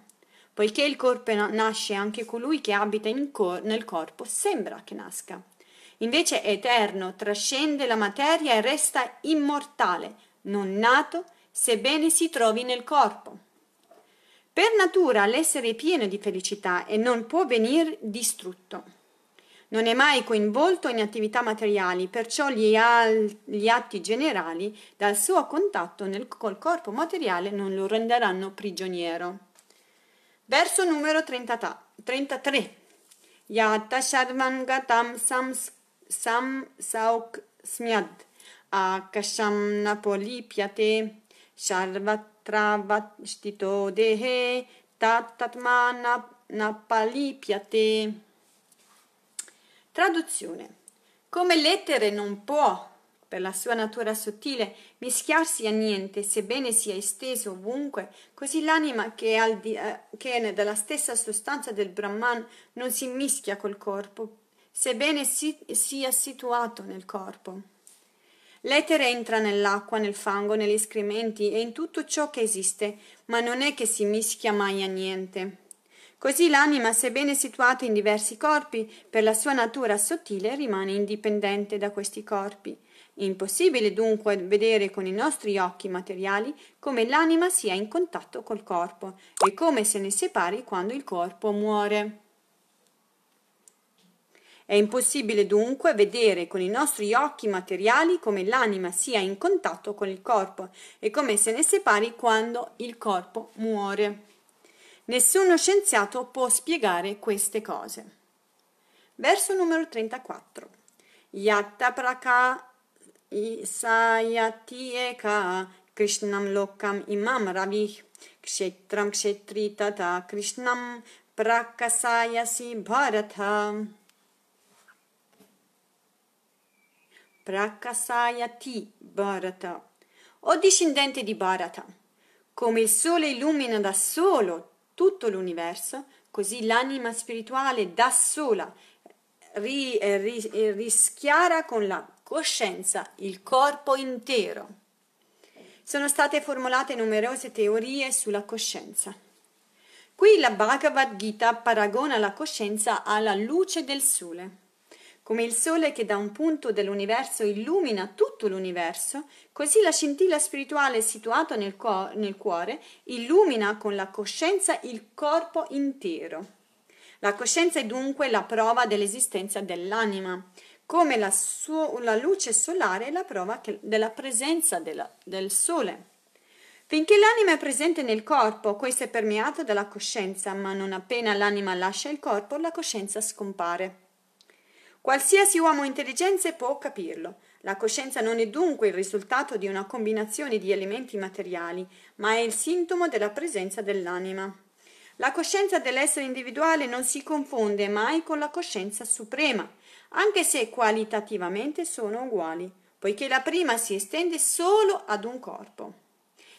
Poiché il corpo nasce anche colui che abita cor- nel corpo, sembra che nasca. Invece è eterno, trascende la materia e resta immortale, non nato, sebbene si trovi nel corpo. Per natura l'essere è pieno di felicità e non può venire distrutto. Non è mai coinvolto in attività materiali, perciò gli, al- gli atti generali dal suo contatto nel, col corpo materiale non lo renderanno prigioniero. Verso numero 30, 33. Yata Sharman Gatam Sam, sam Sauk Smyad Akasham Napoli Piate Sharvat travastito dehe tatatma napalipyate. Traduzione. Come l'etere non può, per la sua natura sottile, mischiarsi a niente, sebbene sia esteso ovunque, così l'anima che è, di, eh, che è della stessa sostanza del Brahman non si mischia col corpo, sebbene si, sia situato nel corpo. L'etere entra nell'acqua, nel fango, negli escrementi e in tutto ciò che esiste, ma non è che si mischia mai a niente. Così l'anima, sebbene situata in diversi corpi, per la sua natura sottile rimane indipendente da questi corpi. Impossibile dunque vedere con i nostri occhi materiali come l'anima sia in contatto col corpo e come se ne separi quando il corpo muore. È impossibile dunque vedere con i nostri occhi materiali come l'anima sia in contatto con il corpo e come se ne separi quando il corpo muore. Nessuno scienziato può spiegare queste cose. Verso numero 34. Yatta praka sayati eka krishnam lokam imam ravih kshetram kshetri krishnam prakasayasi bharata. Prakasayati Bharata. O discendente di Bharata, come il sole illumina da solo tutto l'universo, così l'anima spirituale da sola ri, eh, ri, eh, rischiara con la coscienza il corpo intero. Sono state formulate numerose teorie sulla coscienza. Qui la Bhagavad Gita paragona la coscienza alla luce del sole. Come il sole che da un punto dell'universo illumina tutto l'universo, così la scintilla spirituale situata nel, co- nel cuore illumina con la coscienza il corpo intero. La coscienza è dunque la prova dell'esistenza dell'anima, come la, su- la luce solare è la prova che- della presenza della- del sole. Finché l'anima è presente nel corpo, questo è permeato dalla coscienza, ma non appena l'anima lascia il corpo, la coscienza scompare. Qualsiasi uomo intelligente può capirlo. La coscienza non è dunque il risultato di una combinazione di elementi materiali, ma è il sintomo della presenza dell'anima. La coscienza dell'essere individuale non si confonde mai con la coscienza suprema, anche se qualitativamente sono uguali, poiché la prima si estende solo ad un corpo,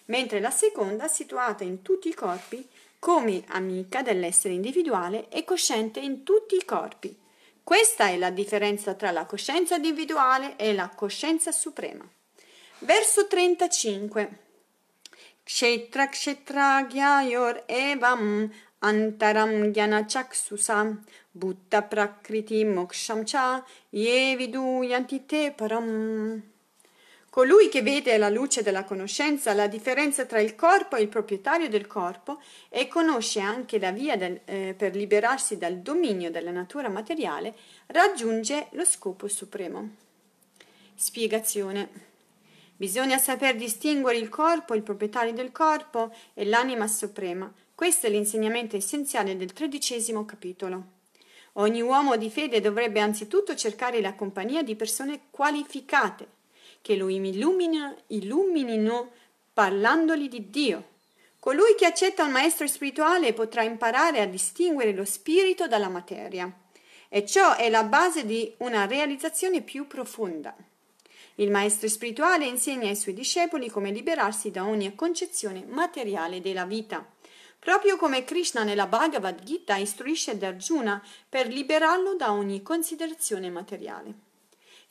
mentre la seconda, situata in tutti i corpi, come amica dell'essere individuale, è cosciente in tutti i corpi questa è la differenza tra la coscienza individuale e la coscienza suprema. Verso 35. Kshetra kshetragyayor evam antaram gyanachaksusa butta prakriti moksham cha ye viduyanti te param. Colui che vede alla luce della conoscenza la differenza tra il corpo e il proprietario del corpo e conosce anche la via del, eh, per liberarsi dal dominio della natura materiale, raggiunge lo scopo supremo. Spiegazione. Bisogna saper distinguere il corpo, il proprietario del corpo e l'anima suprema. Questo è l'insegnamento essenziale del tredicesimo capitolo. Ogni uomo di fede dovrebbe anzitutto cercare la compagnia di persone qualificate che lo illumina, illuminino parlandogli di Dio. Colui che accetta un maestro spirituale potrà imparare a distinguere lo spirito dalla materia e ciò è la base di una realizzazione più profonda. Il maestro spirituale insegna ai suoi discepoli come liberarsi da ogni concezione materiale della vita, proprio come Krishna nella Bhagavad Gita istruisce Arjuna per liberarlo da ogni considerazione materiale.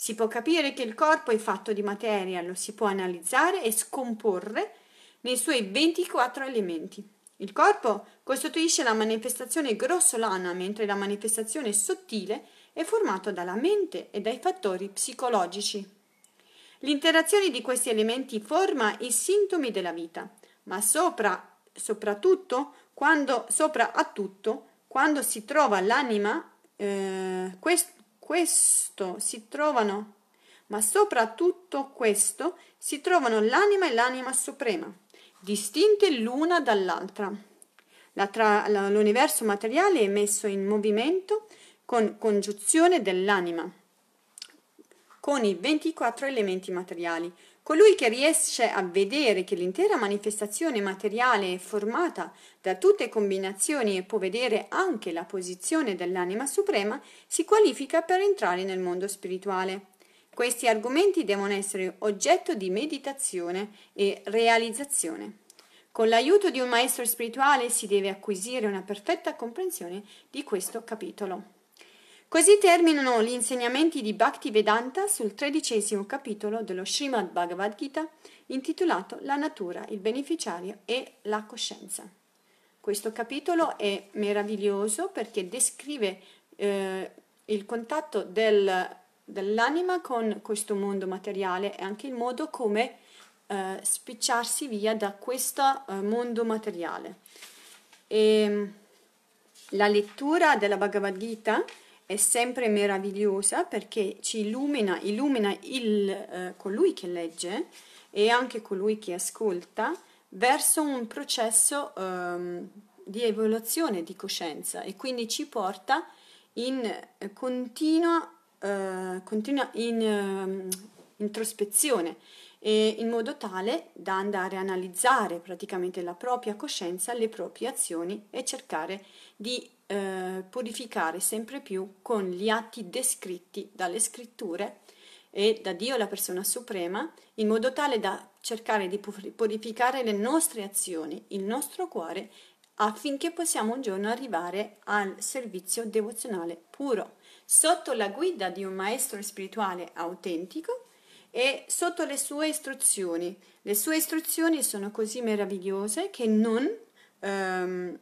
Si può capire che il corpo è fatto di materia, lo si può analizzare e scomporre nei suoi 24 elementi. Il corpo costituisce la manifestazione grossolana, mentre la manifestazione sottile è formata dalla mente e dai fattori psicologici. L'interazione di questi elementi forma i sintomi della vita, ma sopra, soprattutto, quando, sopra a tutto, quando si trova l'anima, eh, quest, questo si trovano, ma soprattutto questo si trovano l'anima e l'anima suprema, distinte l'una dall'altra. La tra, la, l'universo materiale è messo in movimento con congiunzione dell'anima, con i 24 elementi materiali, Colui che riesce a vedere che l'intera manifestazione materiale è formata da tutte combinazioni e può vedere anche la posizione dell'anima suprema, si qualifica per entrare nel mondo spirituale. Questi argomenti devono essere oggetto di meditazione e realizzazione. Con l'aiuto di un maestro spirituale si deve acquisire una perfetta comprensione di questo capitolo. Così terminano gli insegnamenti di Bhaktivedanta sul tredicesimo capitolo dello Srimad Bhagavad Gita intitolato La natura, il beneficiario e la coscienza. Questo capitolo è meraviglioso perché descrive eh, il contatto del, dell'anima con questo mondo materiale e anche il modo come eh, spicciarsi via da questo eh, mondo materiale. E, la lettura della Bhagavad Gita è sempre meravigliosa perché ci illumina, illumina il, eh, colui che legge e anche colui che ascolta verso un processo um, di evoluzione di coscienza e quindi ci porta in eh, continua, uh, continua in, uh, introspezione e in modo tale da andare a analizzare praticamente la propria coscienza, le proprie azioni e cercare di uh, purificare sempre più con gli atti descritti dalle scritture e da Dio la persona suprema, in modo tale da cercare di purificare le nostre azioni, il nostro cuore, affinché possiamo un giorno arrivare al servizio devozionale puro, sotto la guida di un maestro spirituale autentico e sotto le sue istruzioni. Le sue istruzioni sono così meravigliose che non... Um,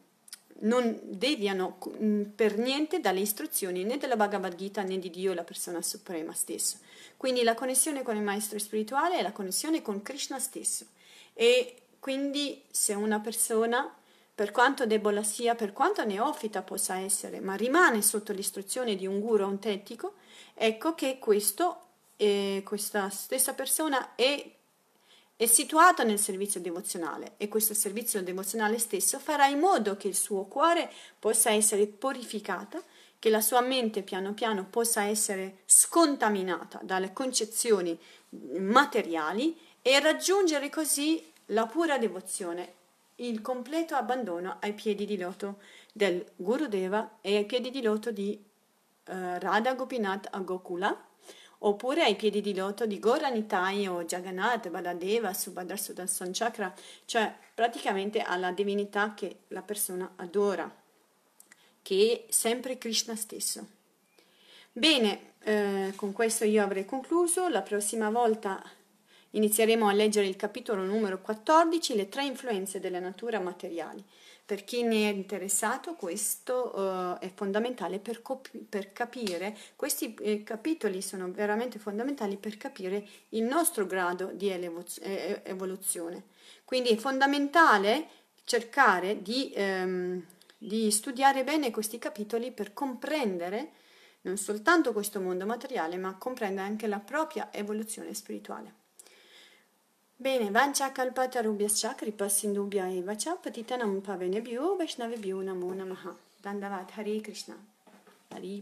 non deviano mm, per niente dalle istruzioni né della Bhagavad Gita né di Dio, la persona suprema stesso. Quindi la connessione con il maestro spirituale è la connessione con Krishna stesso. E quindi se una persona, per quanto debole sia, per quanto neofita possa essere, ma rimane sotto l'istruzione di un guru autentico, ecco che questo, eh, questa stessa persona è è situato nel servizio devozionale e questo servizio devozionale stesso farà in modo che il suo cuore possa essere purificato, che la sua mente piano piano possa essere scontaminata dalle concezioni materiali e raggiungere così la pura devozione, il completo abbandono ai piedi di loto del Guru Deva e ai piedi di loto di uh, Radha Gopinath a Gokula oppure ai piedi di loto di Goranitai o Jagannath, Baladeva, Subhadra Sudarshan Chakra, cioè praticamente alla divinità che la persona adora, che è sempre Krishna stesso. Bene, eh, con questo io avrei concluso, la prossima volta inizieremo a leggere il capitolo numero 14, le tre influenze della natura materiali. Per chi ne è interessato questo uh, è fondamentale per, per capire, questi eh, capitoli sono veramente fondamentali per capire il nostro grado di elevo- eh, evoluzione. Quindi è fondamentale cercare di, ehm, di studiare bene questi capitoli per comprendere non soltanto questo mondo materiale, ma comprendere anche la propria evoluzione spirituale. Bene, Vancha Kalpatarubhyascha Kripa Sindhubhya Eva Cha Patitanam Pavenebhyo Vaishnavebhyo Namo Namaha. Dandavat Hare Krishna. Hari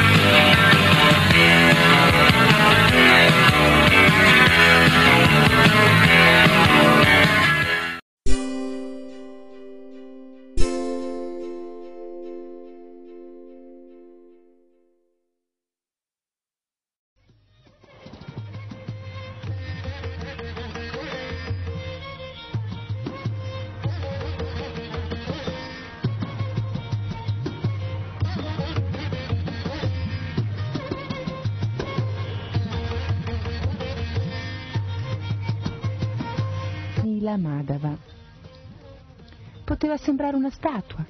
Poteva sembrare una statua,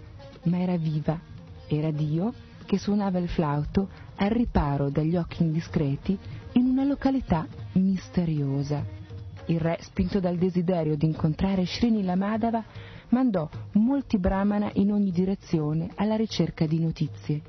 ma era viva, era Dio che suonava il flauto al riparo dagli occhi indiscreti in una località misteriosa. Il re, spinto dal desiderio di incontrare Srini Madhava, mandò molti brahmana in ogni direzione alla ricerca di notizie.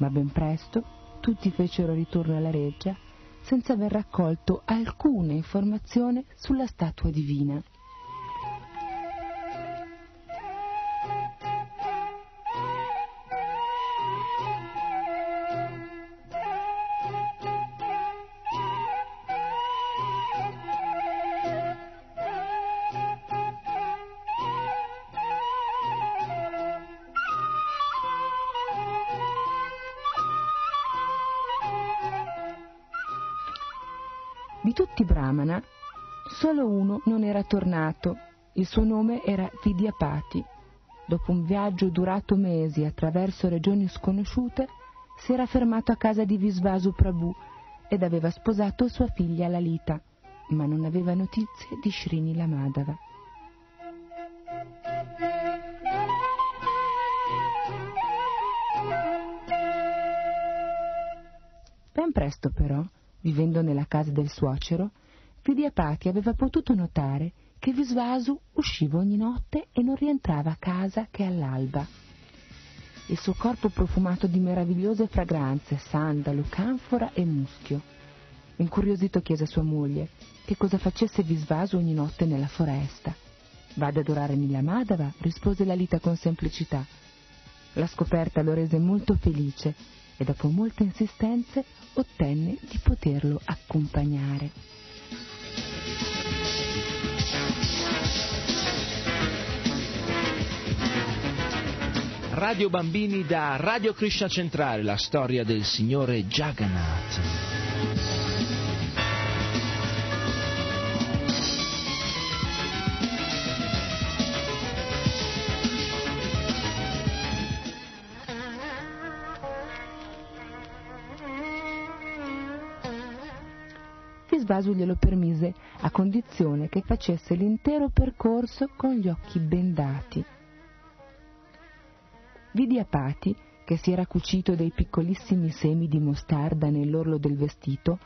Ma ben presto tutti fecero ritorno alla reggia senza aver raccolto alcuna informazione sulla statua divina. Era tornato. Il suo nome era Vidyapati. Dopo un viaggio durato mesi attraverso regioni sconosciute, si era fermato a casa di Visvasu Prabhu ed aveva sposato sua figlia Lalita, ma non aveva notizie di Srini Lamadava. Ben presto però, vivendo nella casa del suocero, Vidyapati aveva potuto notare che Visvasu usciva ogni notte e non rientrava a casa che all'alba. Il suo corpo profumato di meravigliose fragranze, sandalo, canfora e muschio. Incuriosito chiese a sua moglie che cosa facesse Visvasu ogni notte nella foresta. Va ad adorare Nilamadava, rispose Lalita con semplicità. La scoperta lo rese molto felice e dopo molte insistenze ottenne di poterlo accompagnare. Radio Bambini da Radio Krishna Centrale, la storia del signore Jagannath. Visvasu glielo permise a condizione che facesse l'intero percorso con gli occhi bendati. Vidyapati, che si era cucito dei piccolissimi semi di mostarda nell'orlo del vestito,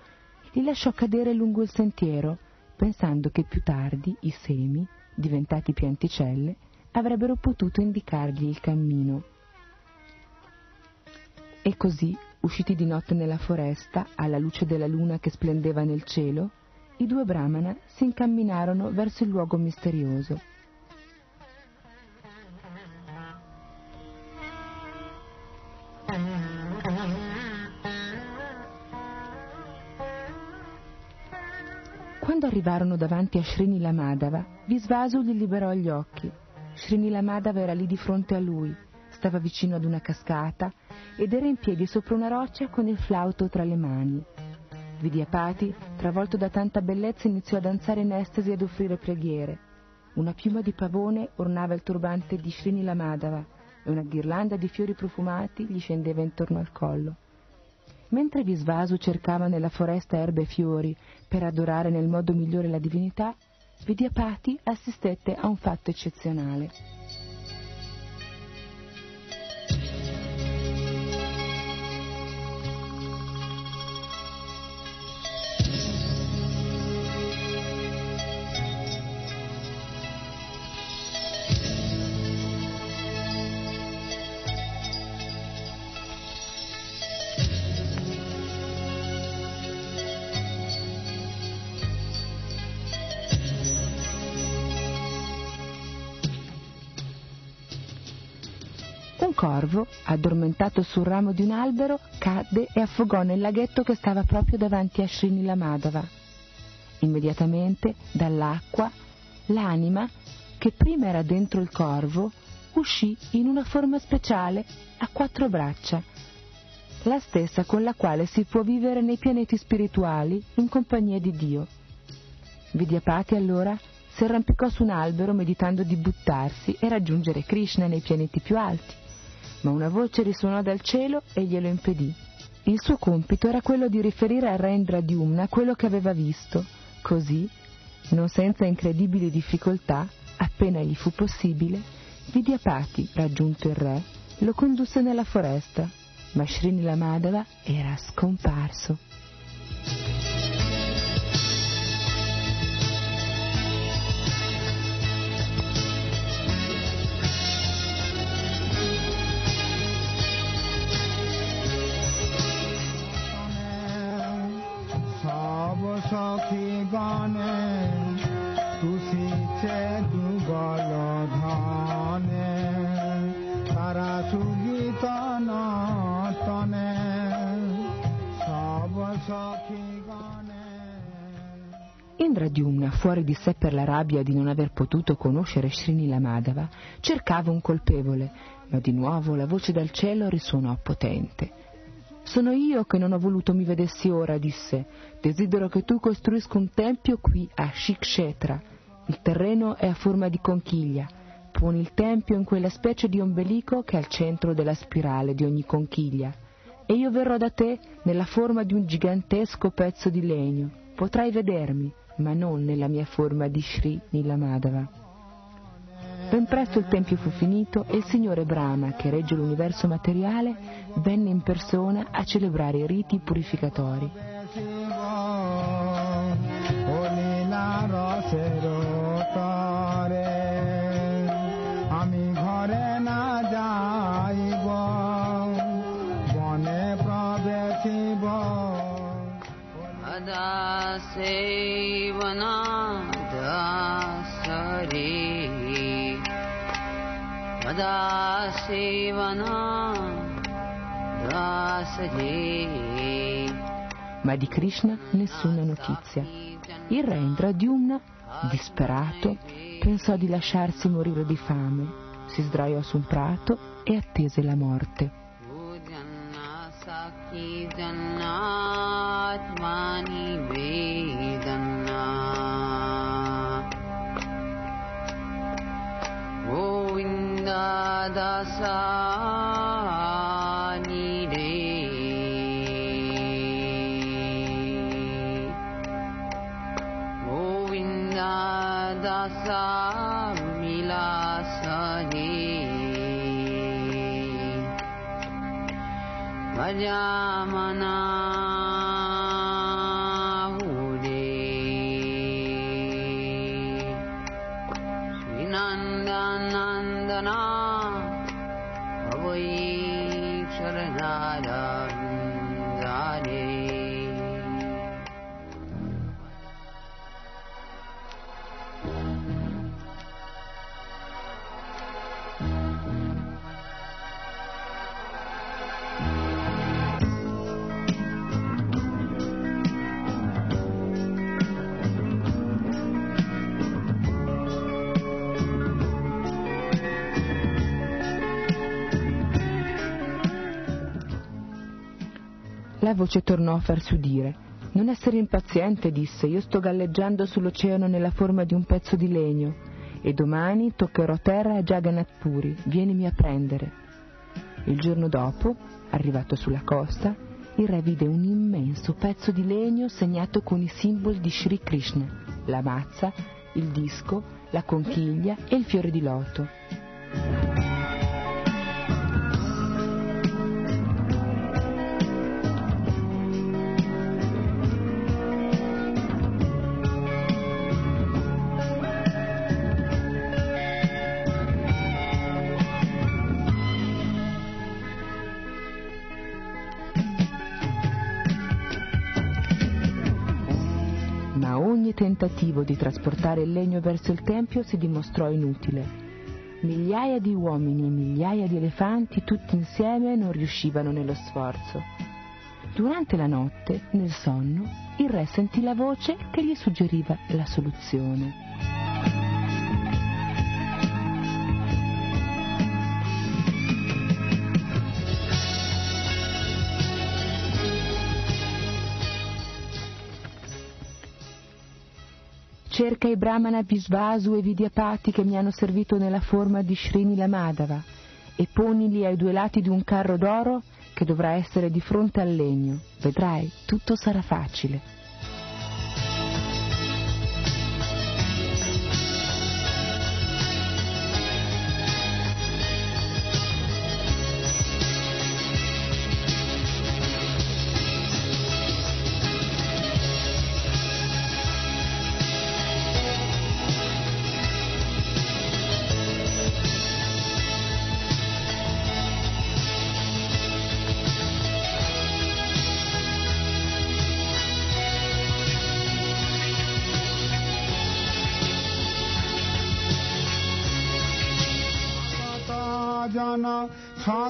li lasciò cadere lungo il sentiero, pensando che più tardi i semi, diventati pianticelle, avrebbero potuto indicargli il cammino. E così, usciti di notte nella foresta, alla luce della luna che splendeva nel cielo, i due brahmana si incamminarono verso il luogo misterioso. Quando arrivarono davanti a Srini Lamadava, Visvasu gli liberò gli occhi. Srini Lamadava era lì di fronte a lui, stava vicino ad una cascata ed era in piedi sopra una roccia con il flauto tra le mani. Vidyapati, travolto da tanta bellezza, iniziò a danzare in estasi ed offrire preghiere. Una piuma di pavone ornava il turbante di Srini Lamadava e una ghirlanda di fiori profumati gli scendeva intorno al collo. Mentre Visvasu cercava nella foresta erbe e fiori per adorare nel modo migliore la divinità, Vidyapati assistette a un fatto eccezionale. Un corvo, addormentato sul ramo di un albero, cadde e affogò nel laghetto che stava proprio davanti a Srini Lamadava. Immediatamente, dall'acqua, l'anima, che prima era dentro il corvo, uscì in una forma speciale a quattro braccia, la stessa con la quale si può vivere nei pianeti spirituali in compagnia di Dio. Vidyapati allora si arrampicò su un albero meditando di buttarsi e raggiungere Krishna nei pianeti più alti ma una voce risuonò dal cielo e glielo impedì. Il suo compito era quello di riferire a Rendra Dyumna quello che aveva visto. Così, non senza incredibili difficoltà, appena gli fu possibile, Vidyapati, raggiunto il re, lo condusse nella foresta, ma Srini Lamadava era scomparso. ধনে কুশিছে যুগল ধনে তারা সুগীত নতনে সব সখী Indra Diumna, fuori di sé per la rabbia di non aver potuto conoscere Srini Lamadava, cercava un colpevole, ma di nuovo la voce dal cielo risuonò potente. Sono io che non ho voluto mi vedessi ora, disse. Desidero che tu costruisca un tempio qui a Shikshetra. Il terreno è a forma di conchiglia. Poni il tempio in quella specie di ombelico che è al centro della spirale di ogni conchiglia. E io verrò da te nella forma di un gigantesco pezzo di legno. Potrai vedermi, ma non nella mia forma di Sri Nilamadava. Ben presto il tempio fu finito e il signore Brahma, che regge l'universo materiale, venne in persona a celebrare i riti purificatori. Ma di Krishna nessuna notizia. Il re Indra Dyumna, disperato, pensò di lasciarsi morire di fame, si sdraiò su un prato e attese la morte. Vajamana La voce tornò a farsi udire. Non essere impaziente, disse, io sto galleggiando sull'oceano nella forma di un pezzo di legno e domani toccherò terra a Jagannath Puri, vienimi a prendere. Il giorno dopo, arrivato sulla costa, il re vide un immenso pezzo di legno segnato con i simboli di Sri Krishna, la mazza, il disco, la conchiglia e il fiore di loto. Di trasportare il legno verso il tempio si dimostrò inutile. Migliaia di uomini e migliaia di elefanti tutti insieme non riuscivano nello sforzo. Durante la notte, nel sonno, il re sentì la voce che gli suggeriva la soluzione. Cerca i brahmana Visvasu e Vidyapati che mi hanno servito nella forma di Srinila Madhava e ponili ai due lati di un carro d'oro che dovrà essere di fronte al legno. Vedrai, tutto sarà facile.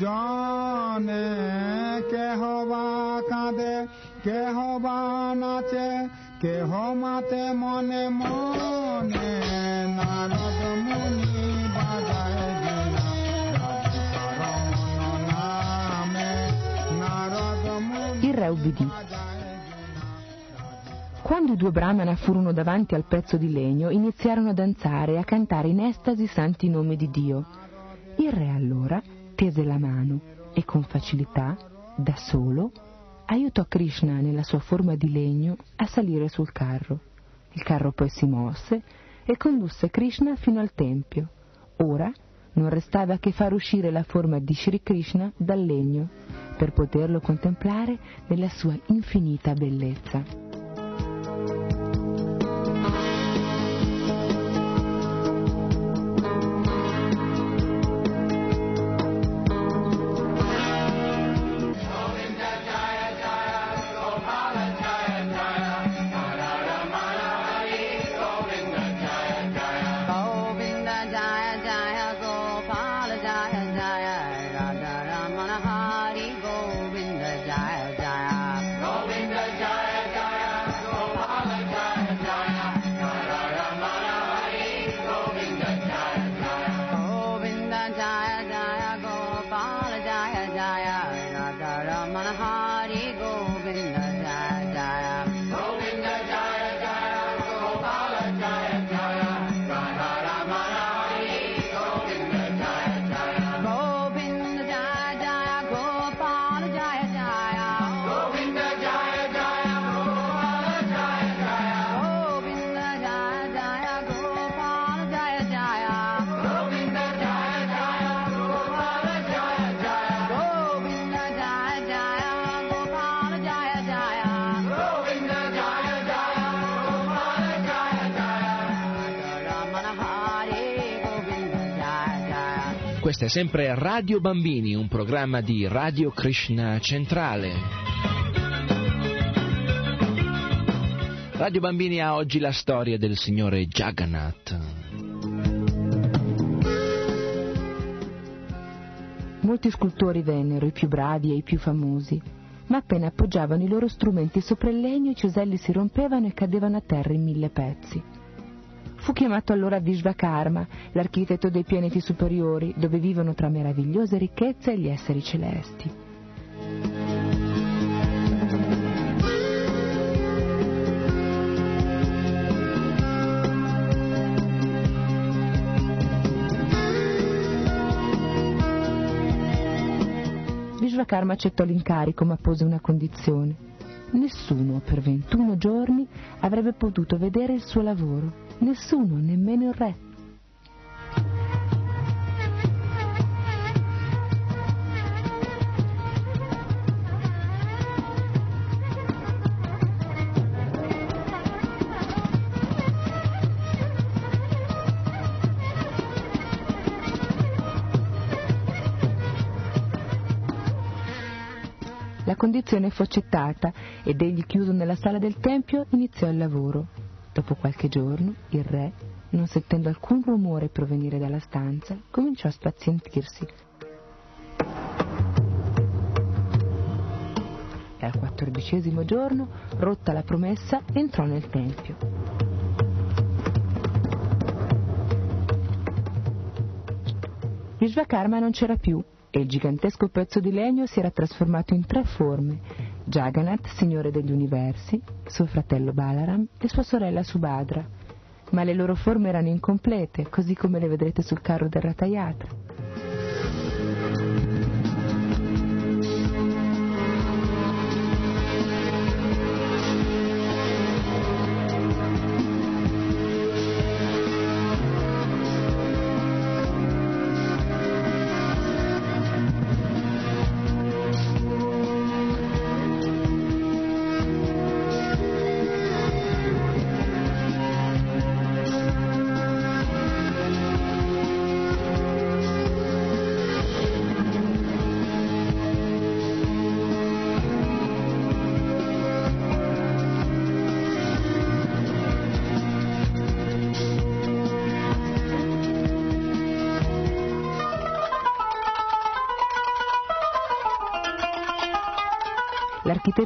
জনে কেহ বা কাঁদে কেহ বা নাচে কেহ মাতে মনে মনে নারদ মুনি বাজায় বিনা রাধিকা রমন নামে নারদ মুনি Il re ubbidì. Quando i due brahmana furono davanti al pezzo di legno, iniziarono a danzare e a cantare in estasi i santi nomi di Dio. Il re allora tese la mano e con facilità, da solo, aiutò Krishna nella sua forma di legno a salire sul carro. Il carro poi si mosse e condusse Krishna fino al tempio. Ora non restava che far uscire la forma di Sri Krishna dal legno per poterlo contemplare nella sua infinita bellezza. Jaya Questa è sempre Radio Bambini, un programma di Radio Krishna Centrale. Radio Bambini ha oggi la storia del signore Jagannath. Molti scultori vennero, i più bravi e i più famosi, ma appena appoggiavano i loro strumenti sopra il legno i ceselli si rompevano e cadevano a terra in mille pezzi. Fu chiamato allora Vishvakarma, l'architetto dei pianeti superiori, dove vivono tra meravigliose ricchezze gli esseri celesti. Vishvakarma accettò l'incarico ma pose una condizione. Nessuno per 21 giorni avrebbe potuto vedere il suo lavoro. Nessuno, nemmeno il re. La condizione fu accettata ed egli chiuso nella sala del tempio iniziò il lavoro. Dopo qualche giorno il re, non sentendo alcun rumore provenire dalla stanza, cominciò a spazientirsi. E al quattordicesimo giorno, rotta la promessa, entrò nel tempio. Vishvakarma non c'era più e il gigantesco pezzo di legno si era trasformato in tre forme: Jagannath, signore degli universi, suo fratello Balaram e sua sorella Subhadra. Ma le loro forme erano incomplete, così come le vedrete sul carro del Ratayatra.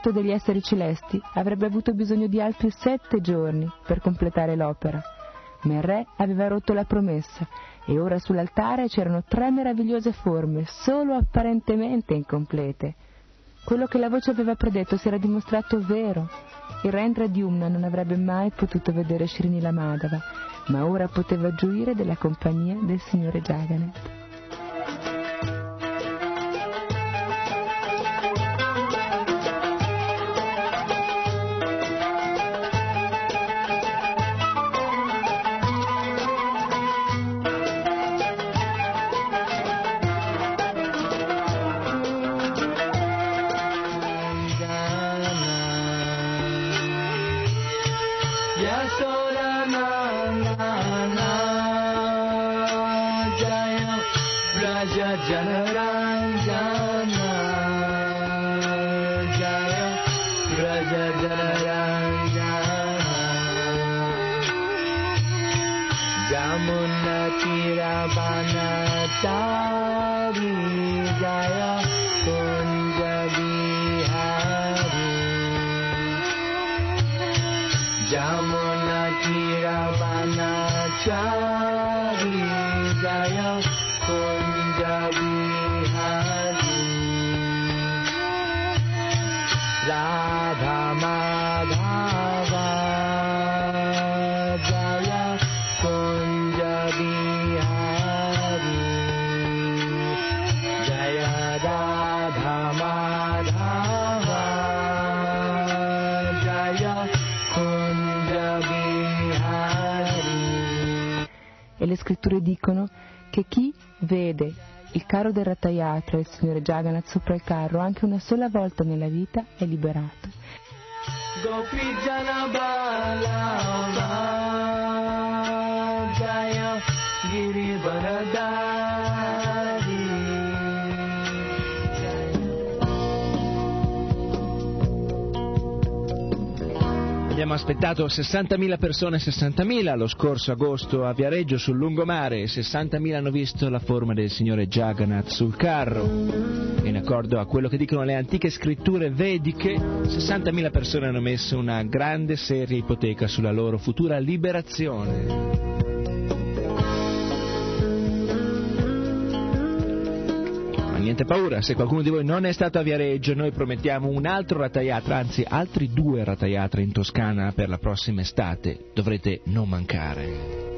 L'architetto degli esseri celesti avrebbe avuto bisogno di altri sette giorni per completare l'opera, ma il re aveva rotto la promessa e ora sull'altare c'erano tre meravigliose forme, solo apparentemente incomplete. Quello che la voce aveva predetto si era dimostrato vero. Il re Indradyumna non avrebbe mai potuto vedere Srinila Madhava, ma ora poteva gioire della compagnia del signore Jagannath. E carro del Ratayatra e il signore Jagannath sopra il carro anche una sola volta nella vita è liberato. Abbiamo aspettato 60.000 persone, 60.000 lo scorso agosto a Viareggio sul lungomare e 60.000 hanno visto la forma del signore Jagannath sul carro. In accordo a quello che dicono le antiche scritture vediche, 60.000 persone hanno messo una grande seria ipoteca sulla loro futura liberazione. Niente paura, se qualcuno di voi non è stato a Viareggio, noi promettiamo un altro Ratayatra, anzi altri due Ratayatra in Toscana per la prossima estate. Dovrete non mancare.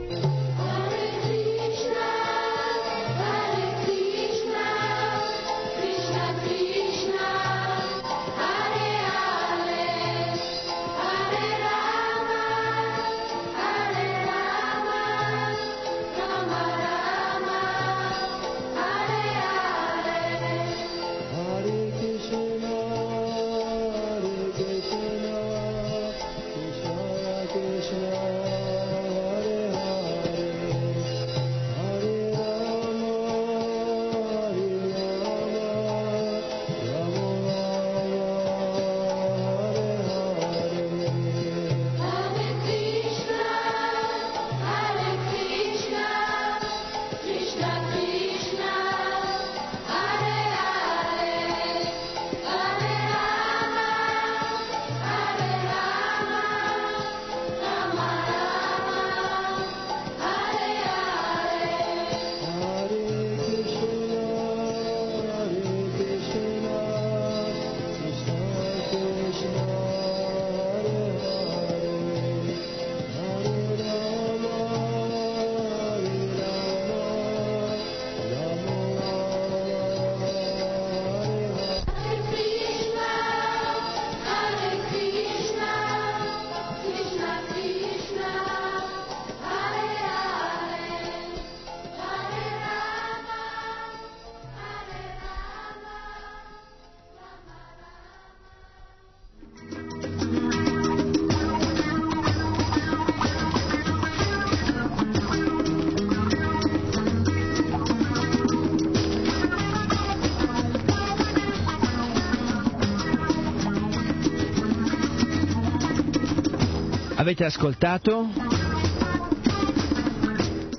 Avete ascoltato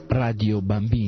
Radio Bambini.